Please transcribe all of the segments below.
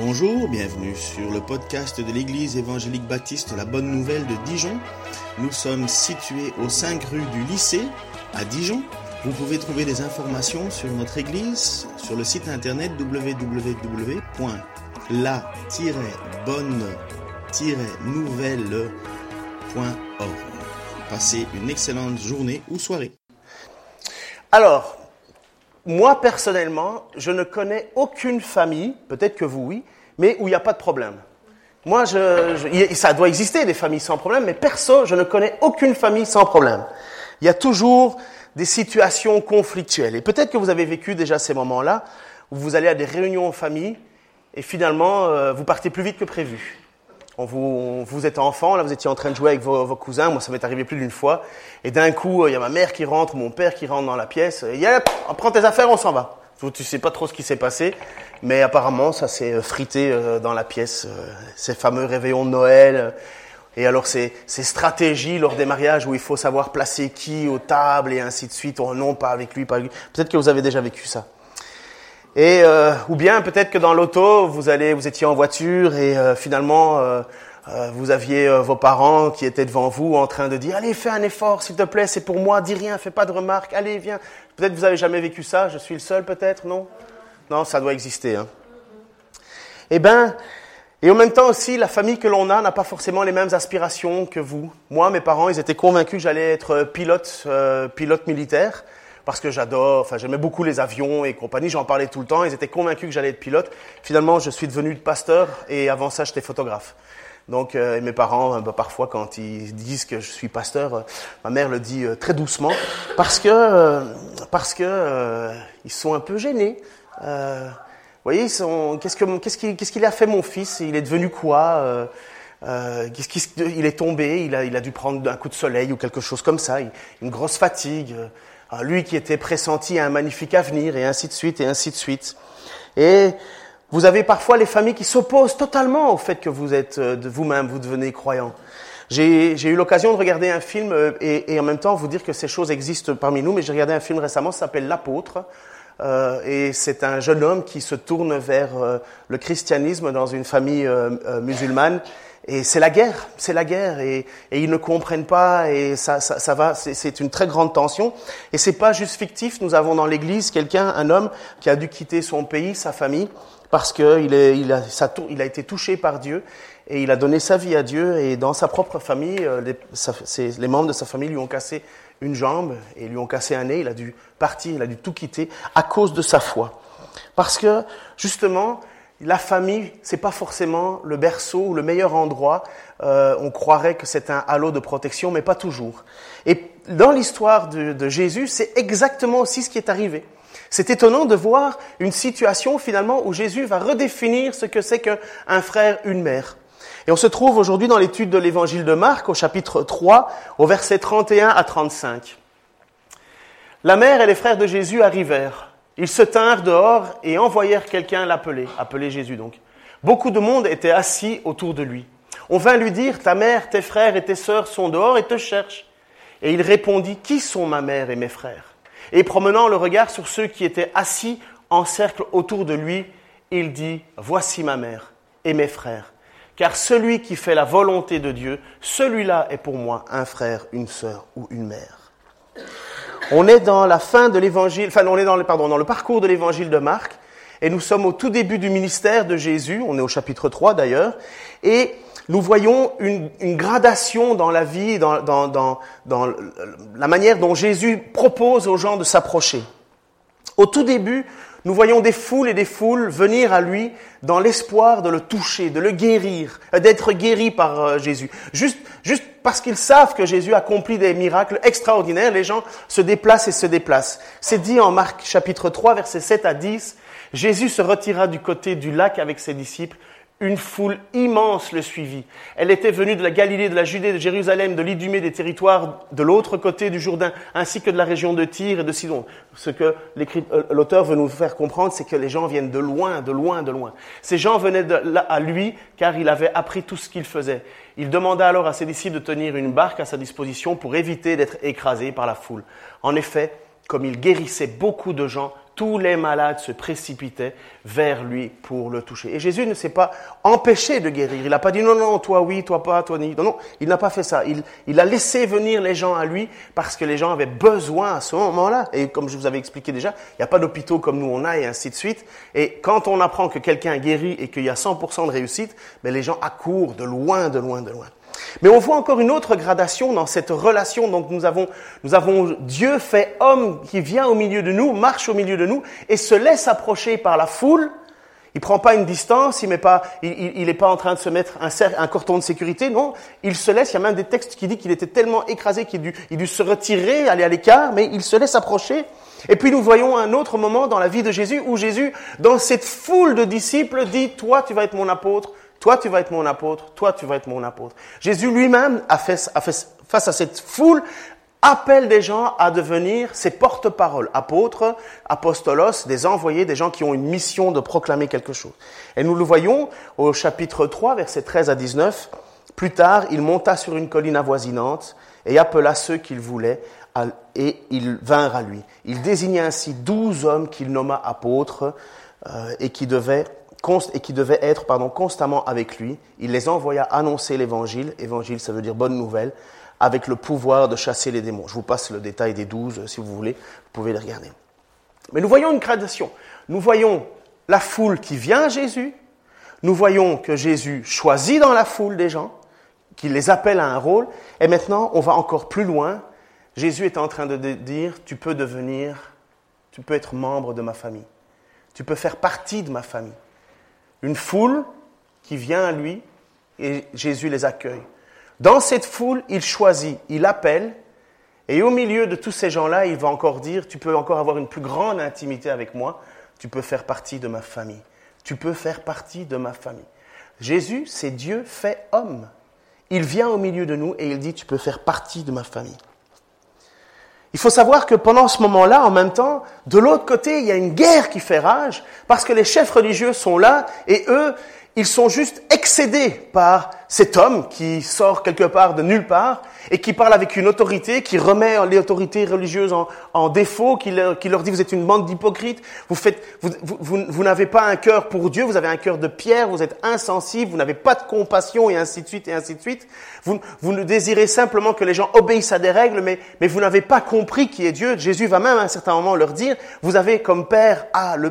Bonjour, bienvenue sur le podcast de l'Église évangélique baptiste La Bonne Nouvelle de Dijon. Nous sommes situés aux 5 rue du lycée à Dijon. Vous pouvez trouver des informations sur notre Église sur le site internet www.la-bonne-nouvelle.org. Passez une excellente journée ou soirée. Alors, moi personnellement, je ne connais aucune famille, peut-être que vous oui, mais où il n'y a pas de problème. Moi, ça doit exister des familles sans problème, mais perso, je ne connais aucune famille sans problème. Il y a toujours des situations conflictuelles. Et peut-être que vous avez vécu déjà ces moments-là, où vous allez à des réunions en famille, et finalement, euh, vous partez plus vite que prévu vous, vous êtes enfant, là, vous étiez en train de jouer avec vos, cousins. Moi, ça m'est arrivé plus d'une fois. Et d'un coup, il y a ma mère qui rentre, mon père qui rentre dans la pièce. Et hop, on prend tes affaires, on s'en va. Tu sais pas trop ce qui s'est passé, mais apparemment, ça s'est euh, frité euh, dans la pièce. Euh, ces fameux réveillons de Noël. Et alors, ces, ces stratégies lors des mariages où il faut savoir placer qui aux tables et ainsi de suite. Oh non, pas avec lui, pas avec lui. Peut-être que vous avez déjà vécu ça. Et euh, ou bien peut-être que dans l'auto, vous allez, vous étiez en voiture et euh, finalement euh, vous aviez vos parents qui étaient devant vous en train de dire allez fais un effort s'il te plaît, c'est pour moi, dis rien, fais pas de remarques, allez viens. Peut-être vous avez jamais vécu ça, je suis le seul peut-être, non? Non, ça doit exister. Hein. Eh ben, et en même temps aussi, la famille que l'on a n'a pas forcément les mêmes aspirations que vous. Moi, mes parents, ils étaient convaincus que j'allais être pilote, pilote militaire parce que j'adore, enfin j'aimais beaucoup les avions et compagnie, j'en parlais tout le temps, ils étaient convaincus que j'allais être pilote. Finalement, je suis devenu pasteur et avant ça, j'étais photographe. Donc euh, mes parents, euh, bah, parfois quand ils disent que je suis pasteur, euh, ma mère le dit très doucement parce que parce que ils sont un peu gênés. vous voyez, qu'est-ce que qu'est-ce qu'il qu'est-ce qu'il a fait mon fils? Il est devenu quoi euh, il est tombé, il a, il a dû prendre un coup de soleil ou quelque chose comme ça, une grosse fatigue. Ah, lui qui était pressenti à un magnifique avenir, et ainsi de suite, et ainsi de suite. Et vous avez parfois les familles qui s'opposent totalement au fait que vous êtes euh, de vous-même, vous devenez croyant. J'ai eu l'occasion de regarder un film euh, et, et, en même temps vous dire que ces choses existent parmi nous, mais j'ai regardé un film récemment, ça s'appelle L'apôtre. Euh, et c'est un jeune homme qui se tourne vers euh, le christianisme dans une famille euh, musulmane et c'est la guerre, c'est la guerre, et, et, ils ne comprennent pas, et ça, ça, ça va, c'est une très grande tension. Et c'est pas juste fictif. Nous avons dans l'Église quelqu'un, un homme, qui a dû quitter son pays, sa famille, parce qu'il il a, il a été touché par Dieu, et il a donné sa vie à Dieu, et dans sa propre famille, euh, les, les membres de sa famille lui ont cassé une jambe et lui ont cassé un nez. Il a dû partir, il a dû tout quitter à cause de sa foi, parce que justement la famille, c'est pas forcément le berceau ou le meilleur endroit. Euh, on croirait que c'est un halo de protection, mais pas toujours. Et dans l'histoire de, Jésus, c'est exactement aussi ce qui est arrivé. C'est étonnant de voir une situation finalement où Jésus va redéfinir ce que c'est qu'un frère, une mère. Et on se trouve aujourd'hui dans l'étude de l'évangile de Marc au chapitre 3 au verset 31 à 35. La mère et les frères de Jésus arrivèrent. Ils se tinrent dehors et envoyèrent quelqu'un l'appeler, appeler Jésus donc. Beaucoup de monde était assis autour de lui. On vint lui dire, ta mère, tes frères et tes sœurs sont dehors et te cherchent. Et il répondit, qui sont ma mère et mes frères? Et promenant le regard sur ceux qui étaient assis en cercle autour de lui, il dit, voici ma mère et mes frères. Car celui qui fait la volonté de Dieu, celui-là est pour moi un frère, une sœur ou une mère. On est dans la fin de l'évangile, enfin, on est dans le, le parcours de l'évangile de Marc, et nous sommes au tout début du ministère de Jésus, on est au chapitre 3 d'ailleurs, et nous voyons une, gradation dans la vie, dans, dans, dans la manière dont Jésus propose aux gens de s'approcher. Au tout début, nous voyons des foules et des foules venir à lui dans l'espoir de le toucher, de le guérir, euh, d'être guéri par euh, Jésus. Juste, juste parce qu'ils savent que Jésus accomplit des miracles extraordinaires, les gens se déplacent et se déplacent. C'est dit en Marc chapitre 3, versets 7 à 10. Jésus se retira du côté du lac avec ses disciples une foule immense le suivit. Elle était venue de la Galilée, de la Judée, de Jérusalem, de l'Idumée, des territoires de l'autre côté du Jourdain, ainsi que de la région de Tyr et de Sidon. Ce que euh, l'auteur veut nous faire comprendre, c'est que les gens viennent de loin, de loin, de loin. Ces gens venaient à lui, car il avait appris tout ce qu'il faisait. Il demanda alors à ses disciples de tenir une barque à sa disposition pour éviter d'être écrasé par la foule. En effet, comme il guérissait beaucoup de gens, tous les malades se précipitaient vers lui pour le toucher. Et Jésus ne s'est pas empêché de guérir. Il n'a pas dit non, non, toi oui, toi pas, toi ni. Non, non, il n'a pas fait ça. Il, il, a laissé venir les gens à lui parce que les gens avaient besoin à ce moment-là. Et comme je vous avais expliqué déjà, il n'y a pas d'hôpitaux comme nous on a et ainsi de suite. Et quand on apprend que quelqu'un guérit et qu'il y a 100% de réussite, ben les gens accourent de loin, de loin, de loin. Mais on voit encore une autre gradation dans cette relation. Donc nous avons, nous avons Dieu fait homme qui vient au milieu de nous, marche au milieu de nous et se laisse approcher par la foule. Il prend pas une distance, il n'est pas, il, pas en train de se mettre un, un cordon de sécurité, non. Il se laisse. Il y a même des textes qui disent qu'il était tellement écrasé qu'il a, il dû se retirer, aller à l'écart, mais il se laisse approcher. Et puis nous voyons un autre moment dans la vie de Jésus où Jésus, dans cette foule de disciples, dit, toi tu vas être mon apôtre, toi, tu vas être mon apôtre. Toi, tu vas être mon apôtre. Jésus lui-même face à cette foule, appelle des gens à devenir ses porte-paroles, apôtres, apostolos, des envoyés, des gens qui ont une mission de proclamer quelque chose. Et nous le voyons au chapitre 3, versets 13 à 19. Plus tard, il monta sur une colline avoisinante et appela ceux qu'il voulait et ils vinrent à lui. Il désigna ainsi douze hommes qu'il nomma apôtres euh, et qui devaient et qui devaient être pardon, constamment avec lui. Il les envoya annoncer l'évangile. Évangile, ça veut dire bonne nouvelle, avec le pouvoir de chasser les démons. Je vous passe le détail des douze, si vous voulez, vous pouvez les regarder. Mais nous voyons une gradation. Nous voyons la foule qui vient à Jésus. Nous voyons que Jésus choisit dans la foule des gens, qu'il les appelle à un rôle. Et maintenant, on va encore plus loin. Jésus est en train de dire, tu peux devenir, tu peux être membre de ma famille. Tu peux faire partie de ma famille une foule qui vient à lui et Jésus les accueille. Dans cette foule, il choisit, il appelle, et au milieu de tous ces gens-là, il va encore dire, tu peux encore avoir une plus grande intimité avec moi, tu peux faire partie de ma famille. Tu peux faire partie de ma famille. Jésus, c'est Dieu fait homme. Il vient au milieu de nous et il dit, tu peux faire partie de ma famille. Il faut savoir que pendant ce moment-là, en même temps, de l'autre côté, il y a une guerre qui fait rage, parce que les chefs religieux sont là, et eux, ils sont juste excédés par cet homme qui sort quelque part de nulle part et qui parle avec une autorité, qui remet les autorités religieuses en, défaut, qui leur, dit vous êtes une bande d'hypocrites, vous, vous, n'avez pas un cœur pour Dieu, vous avez un cœur de pierre, vous êtes insensible, vous n'avez pas de compassion et ainsi de suite et ainsi de suite. Vous, ne désirez simplement que les gens obéissent à des règles, mais, vous n'avez pas compris qui est Dieu. Jésus va même à un certain moment leur dire, vous avez comme père,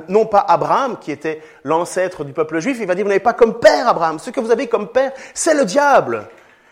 non pas Abraham, qui était l'ancêtre du peuple juif, il va dire, vous n'avez pas comme père Abraham. Ce que vous avez comme père, c'est le diable.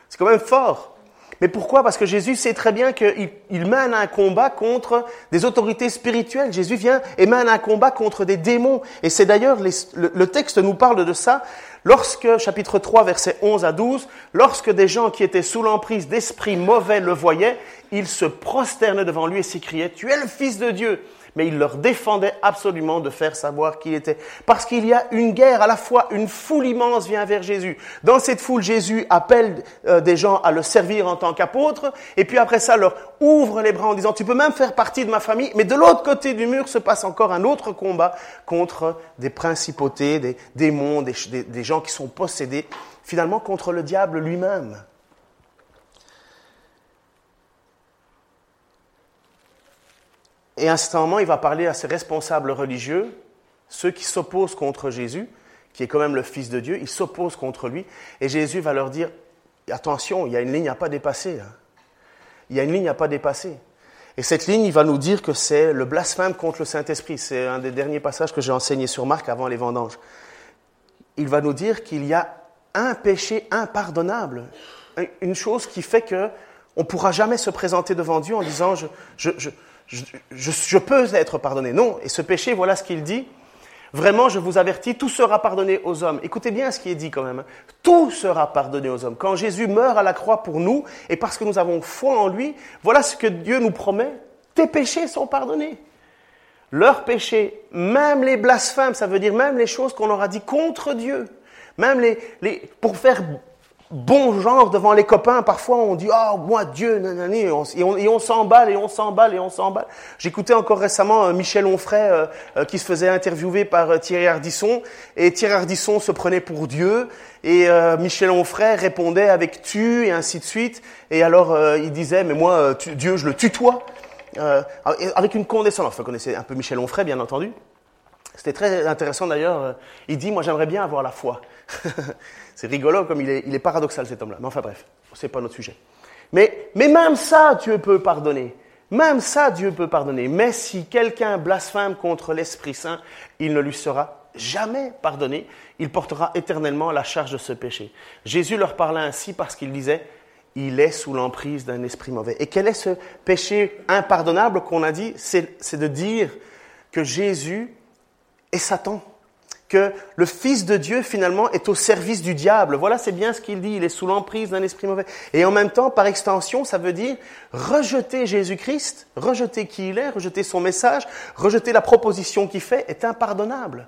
C'est quand même fort. Mais pourquoi? Parce que Jésus sait très bien qu'il il mène un combat contre des autorités spirituelles. Jésus vient et mène un combat contre des démons. Et c'est d'ailleurs, le, le, texte nous parle de ça. Lorsque, chapitre 3, versets 11 à 12, lorsque des gens qui étaient sous l'emprise d'esprits mauvais le voyaient, ils se prosternaient devant lui et s'écriaient, Tu es le Fils de Dieu mais il leur défendait absolument de faire savoir qui il était. Parce qu'il y a une guerre, à la fois une foule immense vient vers Jésus. Dans cette foule, Jésus appelle euh, des gens à le servir en tant qu'apôtre, et puis après ça, leur ouvre les bras en disant, tu peux même faire partie de ma famille, mais de l'autre côté du mur se passe encore un autre combat contre des principautés, des démons, des, des gens qui sont possédés, finalement contre le diable lui-même. Et à ce moment, il va parler à ses responsables religieux, ceux qui s'opposent contre Jésus, qui est quand même le Fils de Dieu, ils s'opposent contre lui. Et Jésus va leur dire, attention, il y a une ligne à pas dépasser. Hein. Il y a une ligne à pas dépasser. Et cette ligne, il va nous dire que c'est le blasphème contre le Saint-Esprit. C'est un des derniers passages que j'ai enseigné sur Marc avant les vendanges. Il va nous dire qu'il y a un péché impardonnable, une chose qui fait que on ne pourra jamais se présenter devant Dieu en disant je, peux être pardonné. Non, et ce péché, voilà ce qu'il dit. Vraiment, je vous avertis, tout sera pardonné aux hommes. Écoutez bien ce qui est dit quand même. Hein. Tout sera pardonné aux hommes. Quand Jésus meurt à la croix pour nous, et parce que nous avons foi en lui, voilà ce que Dieu nous promet. Tes péchés sont pardonnés. Leurs péchés, même les blasphèmes, ça veut dire même les choses qu'on aura dit contre Dieu, même les, les pour faire bon genre devant les copains. Parfois, on dit, oh, moi, Dieu, nanani, et on, s'emballe, et on s'emballe, et on s'emballe. J'écoutais encore récemment euh, Michel Onfray, euh, euh, qui se faisait interviewer par Thierry Ardisson, et Thierry Ardisson se prenait pour Dieu, et Michel Onfray répondait avec tu, et ainsi de suite. Et alors, il disait, mais moi, Dieu, je le tutoie. avec une condescendance. Vous connaissez un peu Michel Onfray, bien entendu. C'était très intéressant d'ailleurs. Euh, il dit, moi j'aimerais bien avoir la foi. c'est rigolo comme il est, paradoxal cet homme-là. Mais enfin bref, c'est pas notre sujet. Mais, mais même ça, Dieu peut pardonner. Même ça, Dieu peut pardonner. Mais si quelqu'un blasphème contre l'Esprit Saint, il ne lui sera jamais pardonné. Il portera éternellement la charge de ce péché. Jésus leur parla ainsi parce qu'il disait, il est sous l'emprise d'un esprit mauvais. Et quel est ce péché impardonnable qu'on a dit? C'est de dire que Jésus est Satan que le Fils de Dieu, finalement, est au service du diable. Voilà, c'est bien ce qu'il dit. Il est sous l'emprise d'un esprit mauvais. Et en même temps, par extension, ça veut dire rejeter Jésus-Christ, rejeter qui il est, rejeter son message, rejeter la proposition qu'il fait est impardonnable.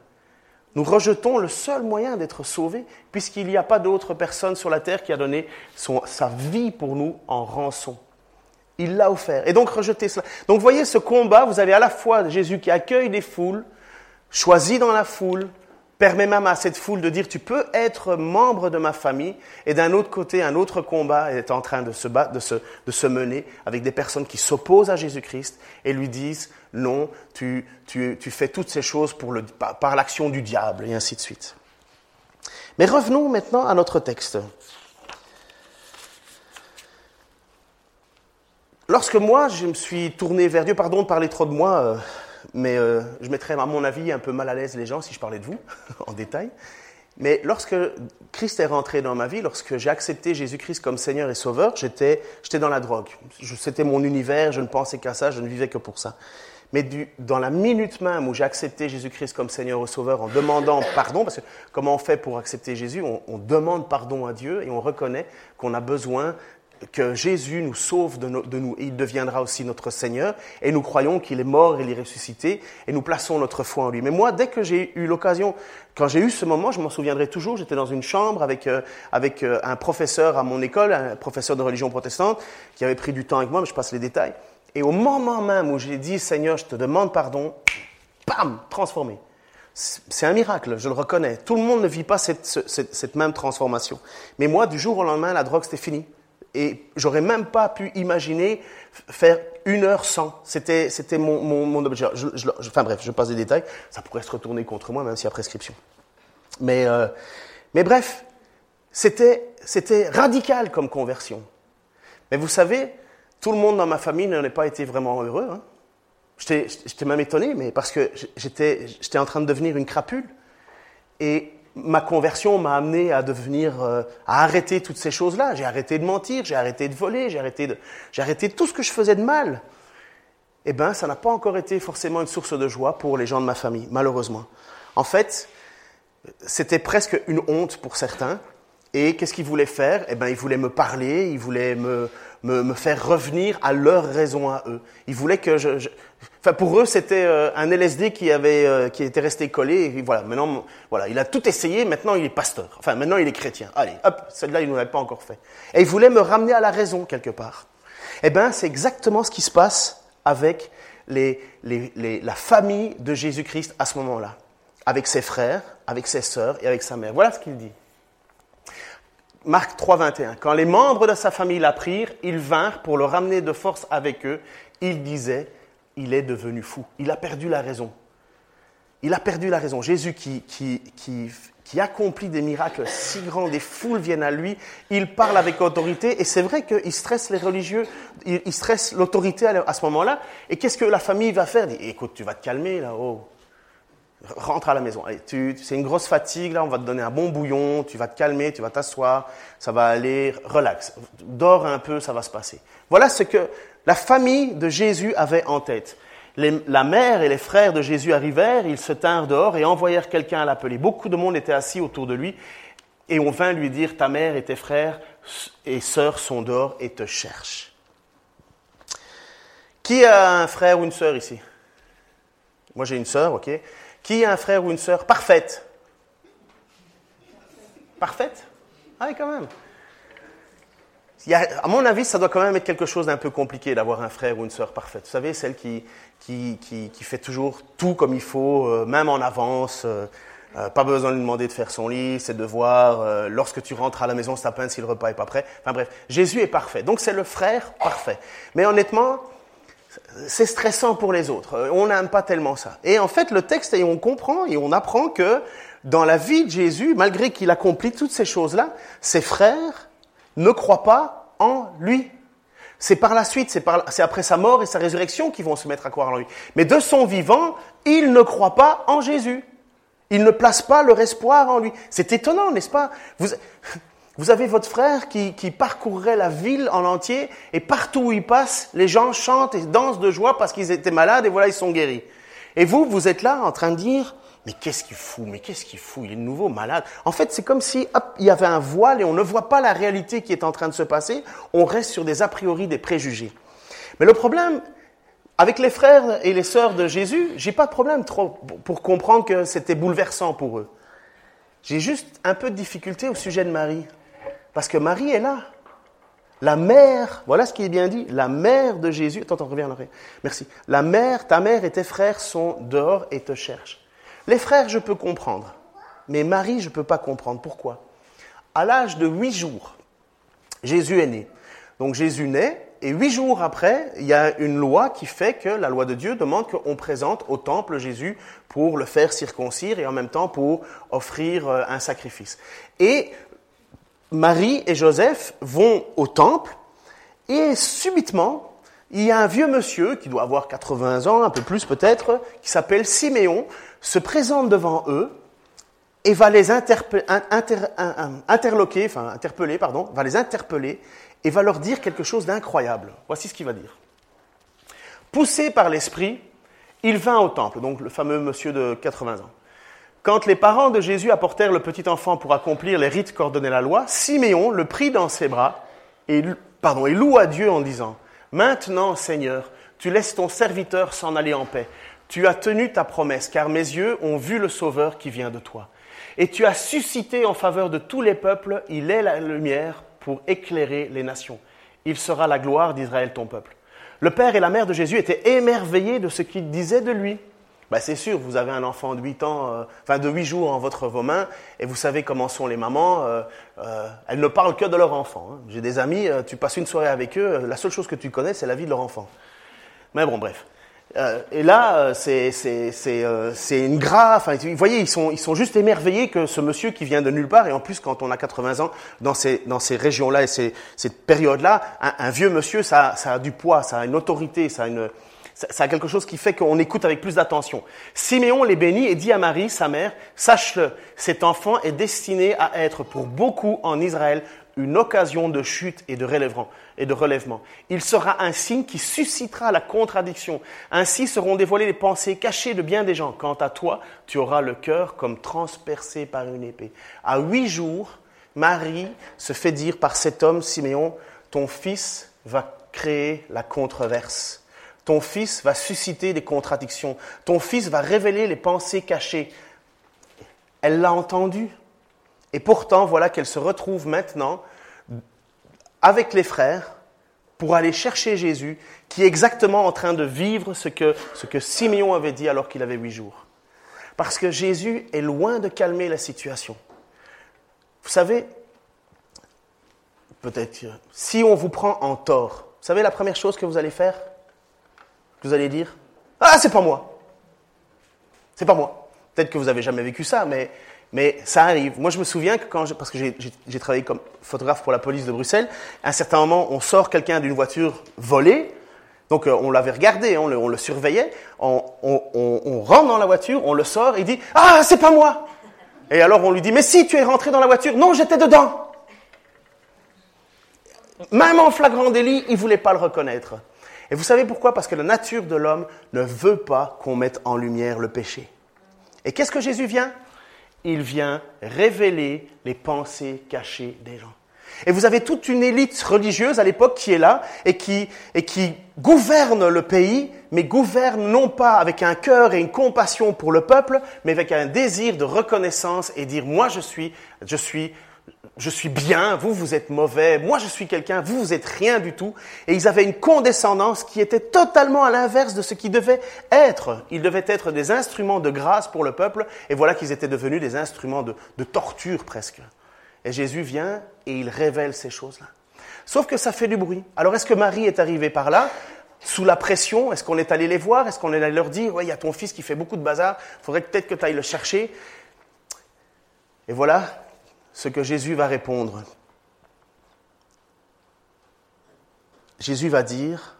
Nous rejetons le seul moyen d'être sauvés, puisqu'il n'y a pas d'autre personne sur la terre qui a donné sa vie pour nous en rançon. Il l'a offert. Et donc rejeter cela. Donc voyez ce combat, vous avez à la fois Jésus qui accueille les foules, choisi dans la foule, permet même à cette foule de dire tu peux être membre de ma famille et d'un autre côté un autre combat est en train de se battre, de se, mener avec des personnes qui s'opposent à Jésus-Christ et lui disent non tu, fais toutes ces choses par l'action du diable et ainsi de suite. Mais revenons maintenant à notre texte. Lorsque moi je me suis tourné vers Dieu, pardon de parler trop de moi, euh, mais euh, je mettrais, à mon avis, un peu mal à l'aise les gens si je parlais de vous, en détail. Mais lorsque Christ est rentré dans ma vie, lorsque j'ai accepté Jésus-Christ comme Seigneur et Sauveur, j'étais, dans la drogue. C'était mon univers, je ne pensais qu'à ça, je ne vivais que pour ça. Mais dans la minute même où j'ai accepté Jésus-Christ comme Seigneur et Sauveur en demandant pardon, parce que comment on fait pour accepter Jésus? On, on demande pardon à Dieu et on reconnaît qu'on a besoin que Jésus nous sauve de, nous il deviendra aussi notre Seigneur et nous croyons qu'il est mort et il est ressuscité et nous plaçons notre foi en lui. Mais moi, dès que j'ai eu l'occasion, quand j'ai eu ce moment, je m'en souviendrai toujours, j'étais dans une chambre avec, euh, avec euh, un professeur à mon école, un professeur de religion protestante qui avait pris du temps avec moi, mais je passe les détails. Et au moment même où j'ai dit Seigneur, je te demande pardon, bam, transformé. C'est un miracle, je le reconnais. Tout le monde ne vit pas cette, cette, cette même transformation. Mais moi, du jour au lendemain, la drogue, c'était fini. Et j'aurais même pas pu imaginer faire une heure sans. C'était, c'était mon, mon, objet. enfin bref, je passe des détails. Ça pourrait se retourner contre moi, même s'il y a prescription. Mais, euh, mais bref, c'était, c'était radical comme conversion. Mais vous savez, tout le monde dans ma famille n'en a pas été vraiment heureux. Hein. J'étais même étonné, mais parce que j'étais, j'étais en train de devenir une crapule. Et ma conversion m'a amené à devenir, euh, à arrêter toutes ces choses-là. J'ai arrêté de mentir, j'ai arrêté de voler, j'ai arrêté de, j'ai arrêté tout ce que je faisais de mal. Eh ben, ça n'a pas encore été forcément une source de joie pour les gens de ma famille, malheureusement. En fait, c'était presque une honte pour certains. Et qu'est-ce qu'ils voulaient faire? Eh ben, ils voulaient me parler, ils voulaient me, me, me, faire revenir à leur raison à eux. Ils voulaient que je, Enfin, pour eux, c'était euh, un LSD qui avait, euh, qui était resté collé. Et voilà, maintenant, voilà, il a tout essayé. Maintenant, il est pasteur. Enfin, maintenant, il est chrétien. Allez, hop, celle-là, il ne l'avait pas encore fait. Et il voulait me ramener à la raison quelque part. Eh ben, c'est exactement ce qui se passe avec les, les, les, la famille de Jésus-Christ à ce moment-là, avec ses frères, avec ses sœurs et avec sa mère. Voilà ce qu'il dit. Marc 3, 21. Quand les membres de sa famille l'apprirent, ils vinrent pour le ramener de force avec eux. Ils disaient, il est devenu fou. Il a perdu la raison. Il a perdu la raison. Jésus qui, qui, qui, qui, accomplit des miracles si grands, des foules viennent à lui, il parle avec autorité, et c'est vrai qu'il stresse les religieux, il, stresse l'autorité à, ce moment-là. Et qu'est-ce que la famille va faire Écoute, tu vas te calmer là, oh. Rentre à la maison. c'est une grosse fatigue, là, on va te donner un bon bouillon, tu vas te calmer, tu vas t'asseoir, ça va aller, relax. Dors un peu, ça va se passer. Voilà ce que la famille de Jésus avait en tête. la mère et les frères de Jésus arrivèrent, ils se tinrent dehors et envoyèrent quelqu'un à l'appeler. Beaucoup de monde était assis autour de lui et on vint lui dire, ta mère et tes frères et sœurs sont dehors et te cherchent. Qui a un frère ou une sœur ici? Moi j'ai une sœur, ok. Qui a un frère ou une sœur parfaite? Parfaite? Ah oui, quand même. à mon avis, ça doit quand même être quelque chose d'un peu compliqué d'avoir un frère ou une sœur parfaite. Vous savez, celle qui, qui, qui, fait toujours tout comme il faut, euh, même en avance. Euh, euh, pas besoin de lui demander de faire son lit, ses devoirs. lorsque tu rentres à la maison, ça peine si le repas est pas prêt. Enfin bref, Jésus est parfait. Donc c'est le frère parfait. Mais honnêtement, c'est stressant pour les autres. On n'aime pas tellement ça. Et en fait, le texte, et on comprend et on apprend que dans la vie de Jésus, malgré qu'il accomplit toutes ces choses-là, ses frères ne croient pas en lui. C'est par la suite, c'est après sa mort et sa résurrection qu'ils vont se mettre à croire en lui. Mais de son vivant, ils ne croient pas en Jésus. Ils ne placent pas leur espoir en lui. C'est étonnant, n'est-ce pas? Vous, vous, avez votre frère qui, qui parcourrait la ville en entier et partout où il passe, les gens chantent et dansent de joie parce qu'ils étaient malades et voilà, ils sont guéris. Et vous, vous êtes là en train de dire, mais qu'est-ce qu'il fout Mais qu'est-ce qu'il fout Il est de nouveau malade. En fait, c'est comme si hop, il y avait un voile et on ne voit pas la réalité qui est en train de se passer. On reste sur des a priori, des préjugés. Mais le problème, avec les frères et les sœurs de Jésus, j'ai pas de problème trop pour comprendre que c'était bouleversant pour eux. J'ai juste un peu de difficulté au sujet de Marie. Parce que Marie est là. La mère, voilà ce qui est bien dit, la mère de Jésus. Attends, reviens, reviens. Merci. La mère, ta mère et tes frères sont dehors et te cherchent. Les frères, je peux comprendre, mais Marie, je ne peux pas comprendre. Pourquoi? À l'âge de huit jours, Jésus est né. Donc Jésus naît, et huit jours après, il y a une loi qui fait que la loi de Dieu demande qu'on présente au temple Jésus pour le faire circoncire et en même temps pour offrir euh, un sacrifice. Et Marie et Joseph vont au temple, et subitement, il y a un vieux monsieur qui doit avoir 80 ans, un peu plus peut-être, qui s'appelle Siméon, se présente devant eux et va les interloquer, enfin interpeller, pardon, va les interpeller et va leur dire quelque chose d'incroyable. Voici ce qu'il va dire. Poussé par l'esprit, il vint au temple, donc le fameux monsieur de 80 ans. Quand les parents de Jésus apportèrent le petit enfant pour accomplir les rites qu'ordonnait la loi, Siméon le prit dans ses bras et, pardon, loua Dieu en disant Maintenant, Seigneur, tu laisses ton serviteur s'en aller en paix. Tu as tenu ta promesse, car mes yeux ont vu le Sauveur qui vient de toi. Et tu as suscité en faveur de tous les peuples, il est la lumière pour éclairer les nations. Il sera la gloire d'Israël, ton peuple. Le père et la mère de Jésus étaient émerveillés de ce qu'il disait de lui. Ben c'est sûr, vous avez un enfant de 8 ans, euh, enfin de 8 jours en votre vos mains, et vous savez comment sont les mamans. Euh, euh, elles ne parlent que de leur enfant. Hein. J'ai des amis, tu passes une soirée avec eux, la seule chose que tu connais, c'est la vie de leur enfant. Mais bon, bref. Euh, et là, euh, c'est euh, une grave. Enfin, vous voyez, ils sont, ils sont juste émerveillés que ce monsieur qui vient de nulle part, et en plus, quand on a 80 ans, dans ces, dans ces régions-là et ces, cette période-là, un, un, vieux monsieur, ça, ça a du poids, ça a une autorité, ça a une, ça a quelque chose qui fait qu'on écoute avec plus d'attention. Siméon les bénit et dit à Marie, sa mère, sache-le, cet enfant est destiné à être pour beaucoup en Israël une occasion de chute et de relèvement. Et de relèvement. Il sera un signe qui suscitera la contradiction. Ainsi seront dévoilées les pensées cachées de bien des gens. Quant à toi, tu auras le cœur comme transpercé par une épée. À huit jours, Marie se fait dire par cet homme, Siméon, ton fils va créer la controverse. Ton fils va susciter des contradictions. Ton fils va révéler les pensées cachées. Elle l'a entendu. Et pourtant, voilà qu'elle se retrouve maintenant avec les frères pour aller chercher Jésus, qui est exactement en train de vivre ce que, ce que Simeon avait dit alors qu'il avait huit jours. Parce que Jésus est loin de calmer la situation. Vous savez, peut-être, si on vous prend en tort, vous savez la première chose que vous allez faire? Vous allez dire Ah, c'est pas moi. C'est pas moi. Peut-être que vous n'avez jamais vécu ça, mais mais ça arrive. Moi, je me souviens que quand, parce que j'ai travaillé comme photographe pour la police de Bruxelles, à un certain moment, on sort quelqu'un d'une voiture volée. Donc, euh, on l'avait regardé, on le, surveillait. On, rentre dans la voiture, on le sort, il dit Ah, c'est pas moi Et alors, on lui dit Mais si, tu es rentré dans la voiture. Non, j'étais dedans. Même en flagrant délit, il voulait pas le reconnaître. Et vous savez pourquoi? Parce que la nature de l'homme ne veut pas qu'on mette en lumière le péché. Et qu'est-ce que Jésus vient? Il vient révéler les pensées cachées des gens. Et vous avez toute une élite religieuse à l'époque qui est là et qui, et qui gouverne le pays, mais gouverne non pas avec un cœur et une compassion pour le peuple, mais avec un désir de reconnaissance et dire moi je suis, je suis je suis bien, vous, vous êtes mauvais, moi, je suis quelqu'un, vous, vous êtes rien du tout. Et ils avaient une condescendance qui était totalement à l'inverse de ce qu'ils devaient être. Ils devaient être des instruments de grâce pour le peuple, et voilà qu'ils étaient devenus des instruments de, torture presque. Et Jésus vient et il révèle ces choses-là. Sauf que ça fait du bruit. Alors est-ce que Marie est arrivée par là sous la pression, est-ce qu'on est allé les voir? Est-ce qu'on est allé leur dire, ouais, il y a ton fils qui fait beaucoup de bazar, faudrait peut-être que tu ailles le chercher? Et voilà ce que Jésus va répondre. Jésus va dire,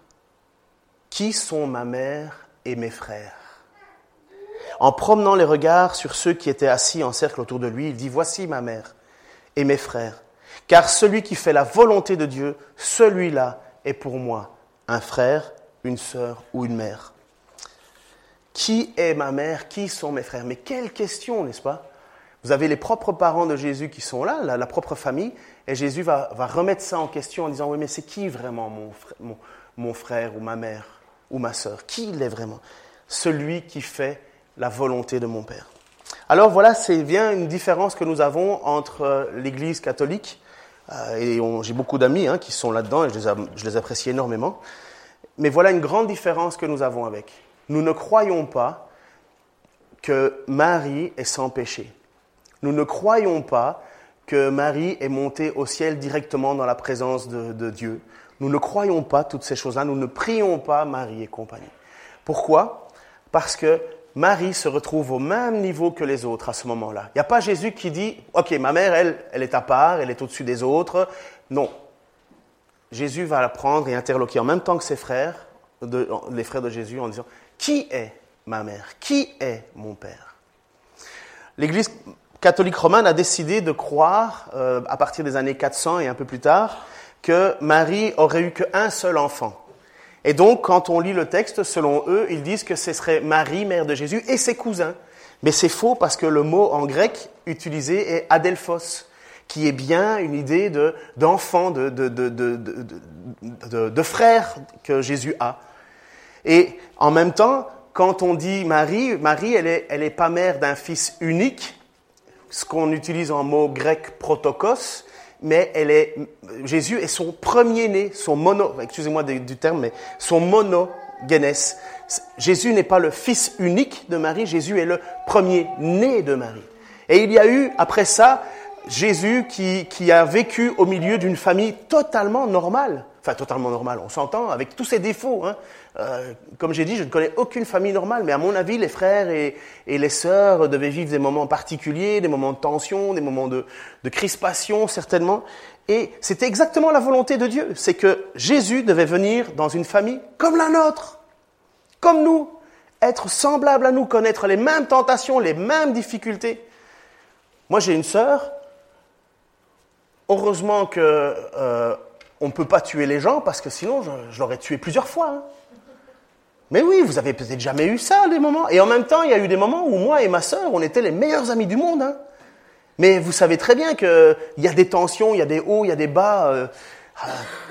Qui sont ma mère et mes frères? En promenant les regards sur ceux qui étaient assis en cercle autour de lui, il dit, Voici ma mère et mes frères. Car celui qui fait la volonté de Dieu, celui-là est pour moi un frère, une sœur ou une mère. Qui est ma mère? Qui sont mes frères? Mais quelle question, n'est-ce pas? Vous avez les propres parents de Jésus qui sont là, la, propre famille, et Jésus va, remettre ça en question en disant, oui, mais c'est qui vraiment mon, mon frère ou ma mère ou ma sœur? Qui il est vraiment? Celui qui fait la volonté de mon Père. Alors voilà, c'est bien une différence que nous avons entre euh, l'Église catholique, euh, et j'ai beaucoup d'amis hein, qui sont là-dedans, et je les, je les apprécie énormément, mais voilà une grande différence que nous avons avec. Nous ne croyons pas que Marie est sans péché. Nous ne croyons pas que Marie est montée au ciel directement dans la présence de, Dieu. Nous ne croyons pas toutes ces choses-là. Nous ne prions pas Marie et compagnie. Pourquoi? Parce que Marie se retrouve au même niveau que les autres à ce moment-là. Il n'y a pas Jésus qui dit, OK, ma mère, elle, elle est à part, elle est au-dessus des autres. Non, Jésus va la prendre et interloquer en même temps que ses frères, les frères de Jésus, en disant Qui est ma mère? Qui est mon père? L'Église catholique romaine a décidé de croire, euh, à partir des années 400 et un peu plus tard, que Marie aurait eu qu'un seul enfant. Et donc, quand on lit le texte, selon eux, ils disent que ce serait Marie, mère de Jésus, et ses cousins. Mais c'est faux parce que le mot en grec utilisé est adelphos, qui est bien une idée d'enfant, de, de, de, de, frère que Jésus a. Et en même temps, quand on dit Marie, Marie, elle n'est elle est pas mère d'un fils unique, ce qu'on utilise en mot grec protokos, mais elle est, Jésus est son premier-né, son mono, excusez-moi du terme, mais son. Jésus n'est pas le fils unique de Marie, Jésus est le premier-né de Marie. Et il y a eu, après ça, Jésus qui, qui a vécu au milieu d'une famille totalement normale. Enfin, totalement normale, on s'entend, avec tous ses défauts. Hein. Euh, comme j'ai dit, je ne connais aucune famille normale, mais à mon avis, les frères et, les sœurs devaient vivre des moments particuliers, des moments de tension, des moments de, de crispation, certainement. Et c'était exactement la volonté de Dieu. C'est que Jésus devait venir dans une famille comme la nôtre, comme nous, être semblable à nous, connaître les mêmes tentations, les mêmes difficultés. Moi, j'ai une sœur, Heureusement que euh, on ne peut pas tuer les gens parce que sinon je, l'aurais tué plusieurs fois. Hein. Mais oui, vous avez peut-être jamais eu ça, des moments. Et en même temps, il y a eu des moments où moi et ma sœur, on était les meilleurs amis du monde. Hein. Mais vous savez très bien qu'il y a des tensions, il y a des hauts, il y a des bas. Euh, euh,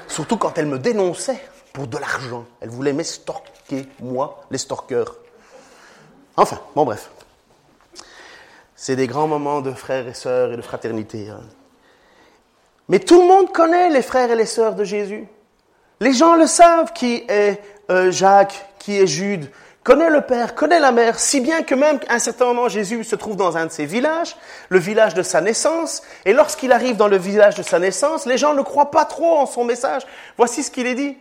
surtout quand elle me dénonçait pour de l'argent. Elle voulait m'estorquer, moi, les stalkers. Enfin, bon bref. C'est des grands moments de frères et sœurs et de fraternité. Hein. Mais tout le monde connaît les frères et les sœurs de Jésus. Les gens le savent qui est euh, Jacques, qui est Jude, connaît le père, connaît la mère, si bien que même à un certain moment Jésus se trouve dans un de ses villages, le village de sa naissance, et lorsqu'il arrive dans le village de sa naissance, les gens ne croient pas trop en son message. Voici ce qu'il est dit.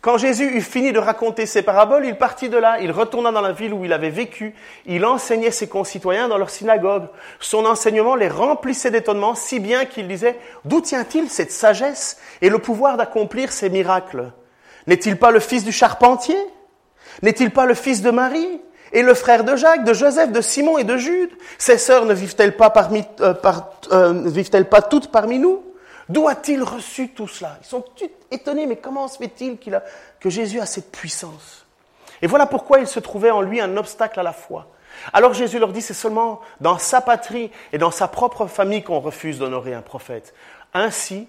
Quand Jésus eut fini de raconter ses paraboles, il partit de là, il retourna dans la ville où il avait vécu, il enseignait ses concitoyens dans leur synagogue. Son enseignement les remplissait d'étonnement, si bien qu'il disait, d'où tient-il cette sagesse et le pouvoir d'accomplir ces miracles? N'est-il pas le fils du charpentier? N'est-il pas le fils de Marie et le frère de Jacques, de Joseph, de Simon et de Jude? Ses sœurs ne vivent-elles pas, euh, euh, vivent-elles pas toutes parmi nous? D'où a-t-il reçu tout cela? Ils sont étonnés, mais comment se fait-il que Jésus a cette puissance? Et voilà pourquoi il se trouvait en lui un obstacle à la foi. Alors Jésus leur dit, c'est seulement dans sa patrie et dans sa propre famille qu'on refuse d'honorer un prophète. Ainsi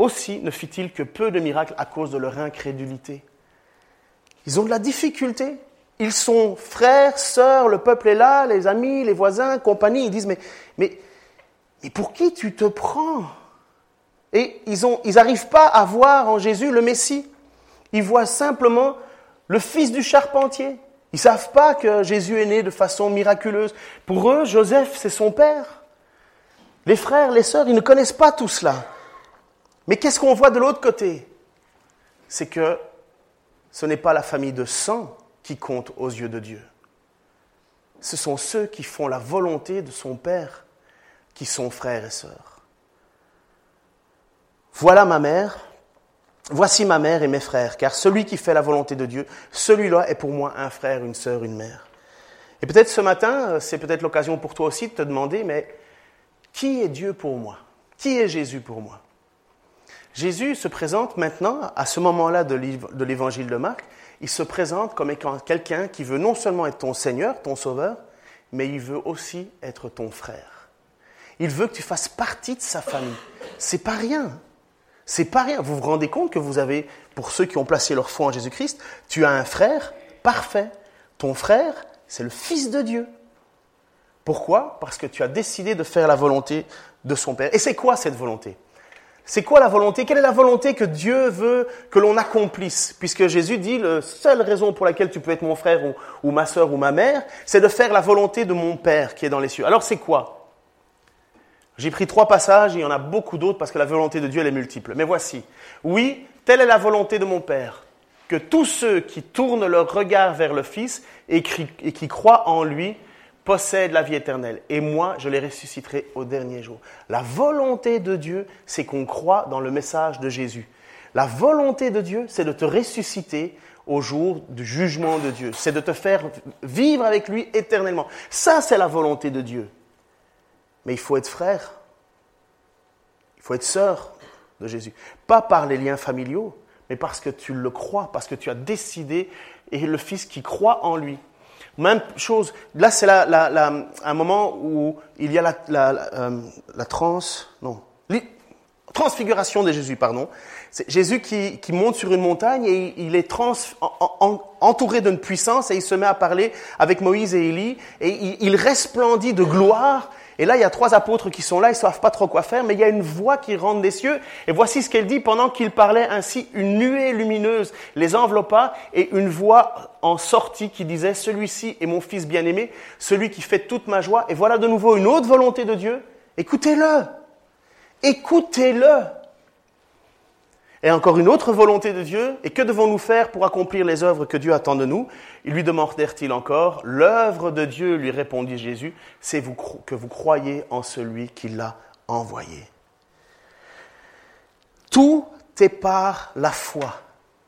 aussi ne fit-il que peu de miracles à cause de leur incrédulité. Ils ont de la difficulté. Ils sont frères, sœurs, le peuple est là, les amis, les voisins, compagnie. Ils disent, mais, pour qui tu te prends? Et ils n'arrivent pas à voir en Jésus le Messie. Ils voient simplement le fils du charpentier. Ils ne savent pas que Jésus est né de façon miraculeuse. Pour eux, Joseph, c'est son père. Les frères, les sœurs, ils ne connaissent pas tout cela. Mais qu'est-ce qu'on voit de l'autre côté? C'est que ce n'est pas la famille de sang qui compte aux yeux de Dieu. Ce sont ceux qui font la volonté de son Père qui sont frères et sœurs. Voilà ma mère, voici ma mère et mes frères, car celui qui fait la volonté de Dieu, celui-là est pour moi un frère, une sœur, une mère. Et peut-être ce matin, euh, c'est peut-être l'occasion pour toi aussi de te demander, mais qui est Dieu pour moi? Qui est Jésus pour moi? Jésus se présente maintenant, à ce moment-là de l'évangile de Marc, il se présente comme quelqu'un qui veut non seulement être ton Seigneur, ton Sauveur, mais il veut aussi être ton frère. Il veut que tu fasses partie de sa famille. C'est pas rien. C'est pas rien. Vous vous rendez compte que vous avez, pour ceux qui ont placé leur foi en Jésus-Christ, tu as un frère parfait. Ton frère, c'est le Fils de Dieu. Pourquoi? Parce que tu as décidé de faire la volonté de son Père. Et c'est quoi cette volonté? C'est quoi la volonté? Quelle est la volonté que Dieu veut que l'on accomplisse? Puisque Jésus dit, la seule raison pour laquelle tu peux être mon frère ou, ma soeur ou ma mère, c'est de faire la volonté de mon Père qui est dans les cieux. Alors c'est quoi? J'ai pris trois passages, il y en a beaucoup d'autres parce que la volonté de Dieu elle est multiple. Mais voici. Oui, telle est la volonté de mon Père, que tous ceux qui tournent leur regard vers le Fils et qui croient en lui possède la vie éternelle, et moi, je les ressusciterai au dernier jour. La volonté de Dieu, c'est qu'on croit dans le message de Jésus. La volonté de Dieu, c'est de te ressusciter au jour du jugement de Dieu. C'est de te faire vivre avec lui éternellement. Ça, c'est la volonté de Dieu. Mais il faut être frère. Il faut être sœur de Jésus. Pas par les liens familiaux, mais parce que tu le crois, parce que tu as décidé, et le Fils qui croit en lui. Même chose, là c'est un moment où il y a la, euh, transfiguration de Jésus, pardon. C'est Jésus qui, monte sur une montagne et il est entouré d'une puissance et il se met à parler avec Moïse et Élie et il resplendit de gloire et là, il y a trois apôtres qui sont là, ils ne savent pas trop quoi faire, mais il y a une voix qui rentre des cieux. Et voici ce qu'elle dit pendant qu'il parlait ainsi, une nuée lumineuse les enveloppa et une voix en sortit qui disait, celui-ci est mon fils bien-aimé, celui qui fait toute ma joie. Et voilà de nouveau une autre volonté de Dieu. Écoutez-le. Écoutez-le. Et encore une autre volonté de Dieu. Et que devons-nous faire pour accomplir les œuvres que Dieu attend de nous? Ils lui demandèrent-ils encore. L'œuvre de Dieu, lui répondit Jésus, c'est que vous croyez en celui qui l'a envoyé. Tout est par la foi.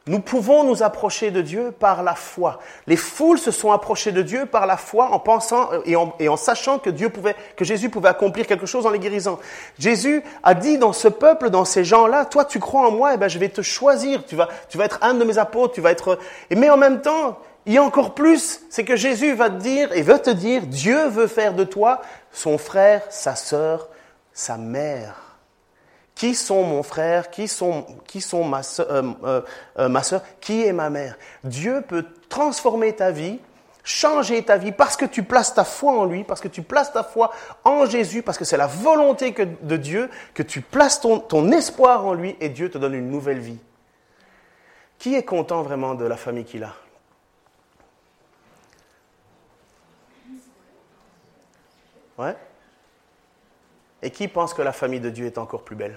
Nous pouvons nous approcher de Dieu par la foi. Les foules se sont approchées de Dieu par la foi en pensant et en, sachant que Dieu pouvait, que Jésus pouvait accomplir quelque chose en les guérisant. Jésus a dit dans ce peuple, dans ces gens-là, toi tu crois en moi, eh ben je vais te choisir. Tu vas, tu vas être un de mes apôtres. Tu vas être. Mais en même temps, il y a encore plus, c'est que Jésus va te dire et veut te dire, Dieu veut faire de toi son frère, sa sœur, sa mère. Qui sont mon frère? Qui sont, euh, euh, euh, ma soeur? Qui est ma mère? Dieu peut transformer ta vie, changer ta vie parce que tu places ta foi en lui, parce que tu places ta foi en Jésus, parce que c'est la volonté de Dieu que tu places ton, ton espoir en lui et Dieu te donne une nouvelle vie. Qui est content vraiment de la famille qu'il a? Ouais. Et qui pense que la famille de Dieu est encore plus belle?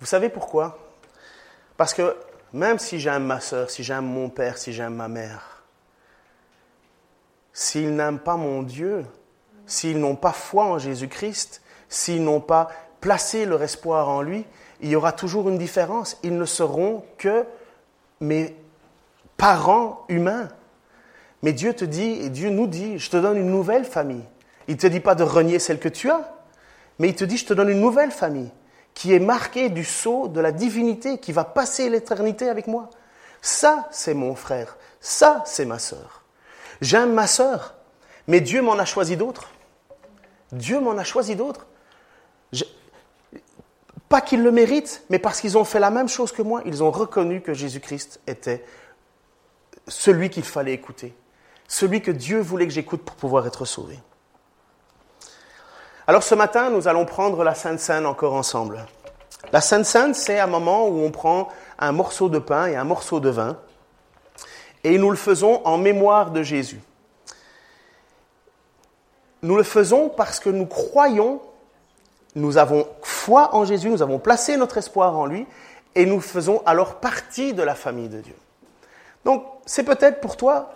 Vous savez pourquoi? Parce que même si j'aime ma soeur, si j'aime mon père, si j'aime ma mère, s'ils n'aiment pas mon Dieu, s'ils n'ont pas foi en Jésus-Christ, s'ils n'ont pas placé leur espoir en lui, il y aura toujours une différence. Ils ne seront que mes parents humains. Mais Dieu te dit, et Dieu nous dit, je te donne une nouvelle famille. Il ne te dit pas de renier celle que tu as, mais il te dit, je te donne une nouvelle famille qui est marqué du sceau de la divinité, qui va passer l'éternité avec moi. Ça, c'est mon frère. Ça, c'est ma sœur. J'aime ma sœur, mais Dieu m'en a choisi d'autres. Dieu m'en a choisi d'autres. Pas qu'ils le méritent, mais parce qu'ils ont fait la même chose que moi. Ils ont reconnu que Jésus-Christ était celui qu'il fallait écouter, celui que Dieu voulait que j'écoute pour pouvoir être sauvé. Alors ce matin, nous allons prendre la Sainte Seine encore ensemble. La Sainte Seine, c'est un moment où on prend un morceau de pain et un morceau de vin, et nous le faisons en mémoire de Jésus. Nous le faisons parce que nous croyons, nous avons foi en Jésus, nous avons placé notre espoir en lui, et nous faisons alors partie de la famille de Dieu. Donc, c'est peut-être pour toi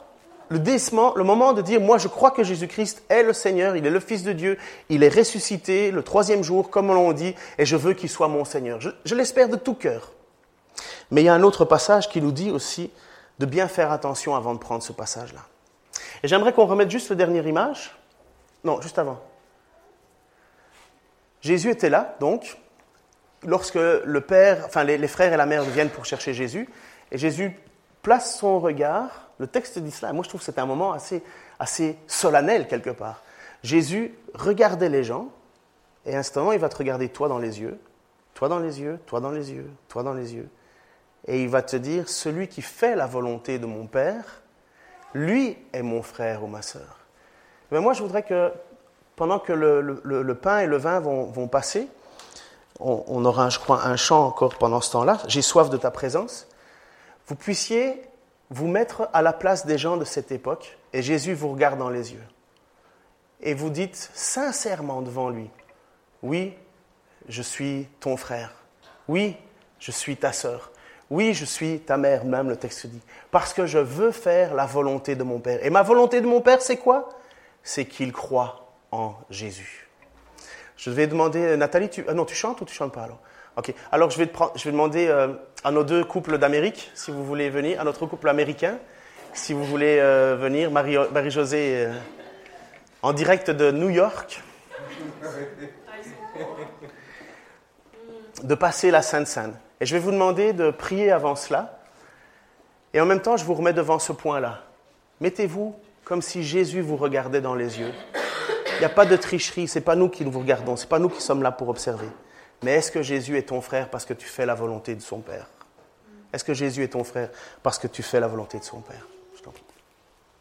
le décement, le moment de dire, moi je crois que Jésus-Christ est le Seigneur, il est le Fils de Dieu, il est ressuscité le troisième jour, comme on dit, et je veux qu'il soit mon Seigneur. Je, l'espère de tout cœur. Mais il y a un autre passage qui nous dit aussi de bien faire attention avant de prendre ce passage-là. Et j'aimerais qu'on remette juste la dernière image. Non, juste avant. Jésus était là, donc, lorsque le père, enfin les, frères et la mère viennent pour chercher Jésus, et Jésus place son regard, le texte dit cela, moi je trouve que c'est un moment assez, assez solennel quelque part. Jésus regardait les gens, et instantanément il va te regarder toi dans les yeux, toi dans les yeux, toi dans les yeux, toi dans les yeux, et il va te dire, celui qui fait la volonté de mon Père, lui est mon frère ou ma sœur. Mais moi je voudrais que pendant que le, pain et le vin vont, passer, on, aura, je crois, un chant encore pendant ce temps-là, j'ai soif de ta présence, vous puissiez vous mettre à la place des gens de cette époque, et Jésus vous regarde dans les yeux. Et vous dites sincèrement devant lui, oui, je suis ton frère, oui, je suis ta sœur, oui, je suis ta mère, même le texte dit, parce que je veux faire la volonté de mon Père. Et ma volonté de mon Père, c'est quoi? C'est qu'il croit en Jésus. Je vais demander, Nathalie, tu, ah non, tu chantes ou tu chantes pas alors? Ok. Alors je vais, demander euh, à nos deux couples d'Amérique, si vous voulez venir, à notre couple américain, si vous voulez euh, venir, Marie-Josée, en direct de New York, de passer la Sainte Seine. Et je vais vous demander de prier avant cela. Et en même temps, je vous remets devant ce point-là. Mettez-vous comme si Jésus vous regardait dans les yeux il n'y a pas de tricherie, ce n'est pas nous qui nous regardons, ce n'est pas nous qui sommes là pour observer. Mais est-ce que Jésus est ton frère parce que tu fais la volonté de son Père? Est-ce que Jésus est ton frère parce que tu fais la volonté de son Père?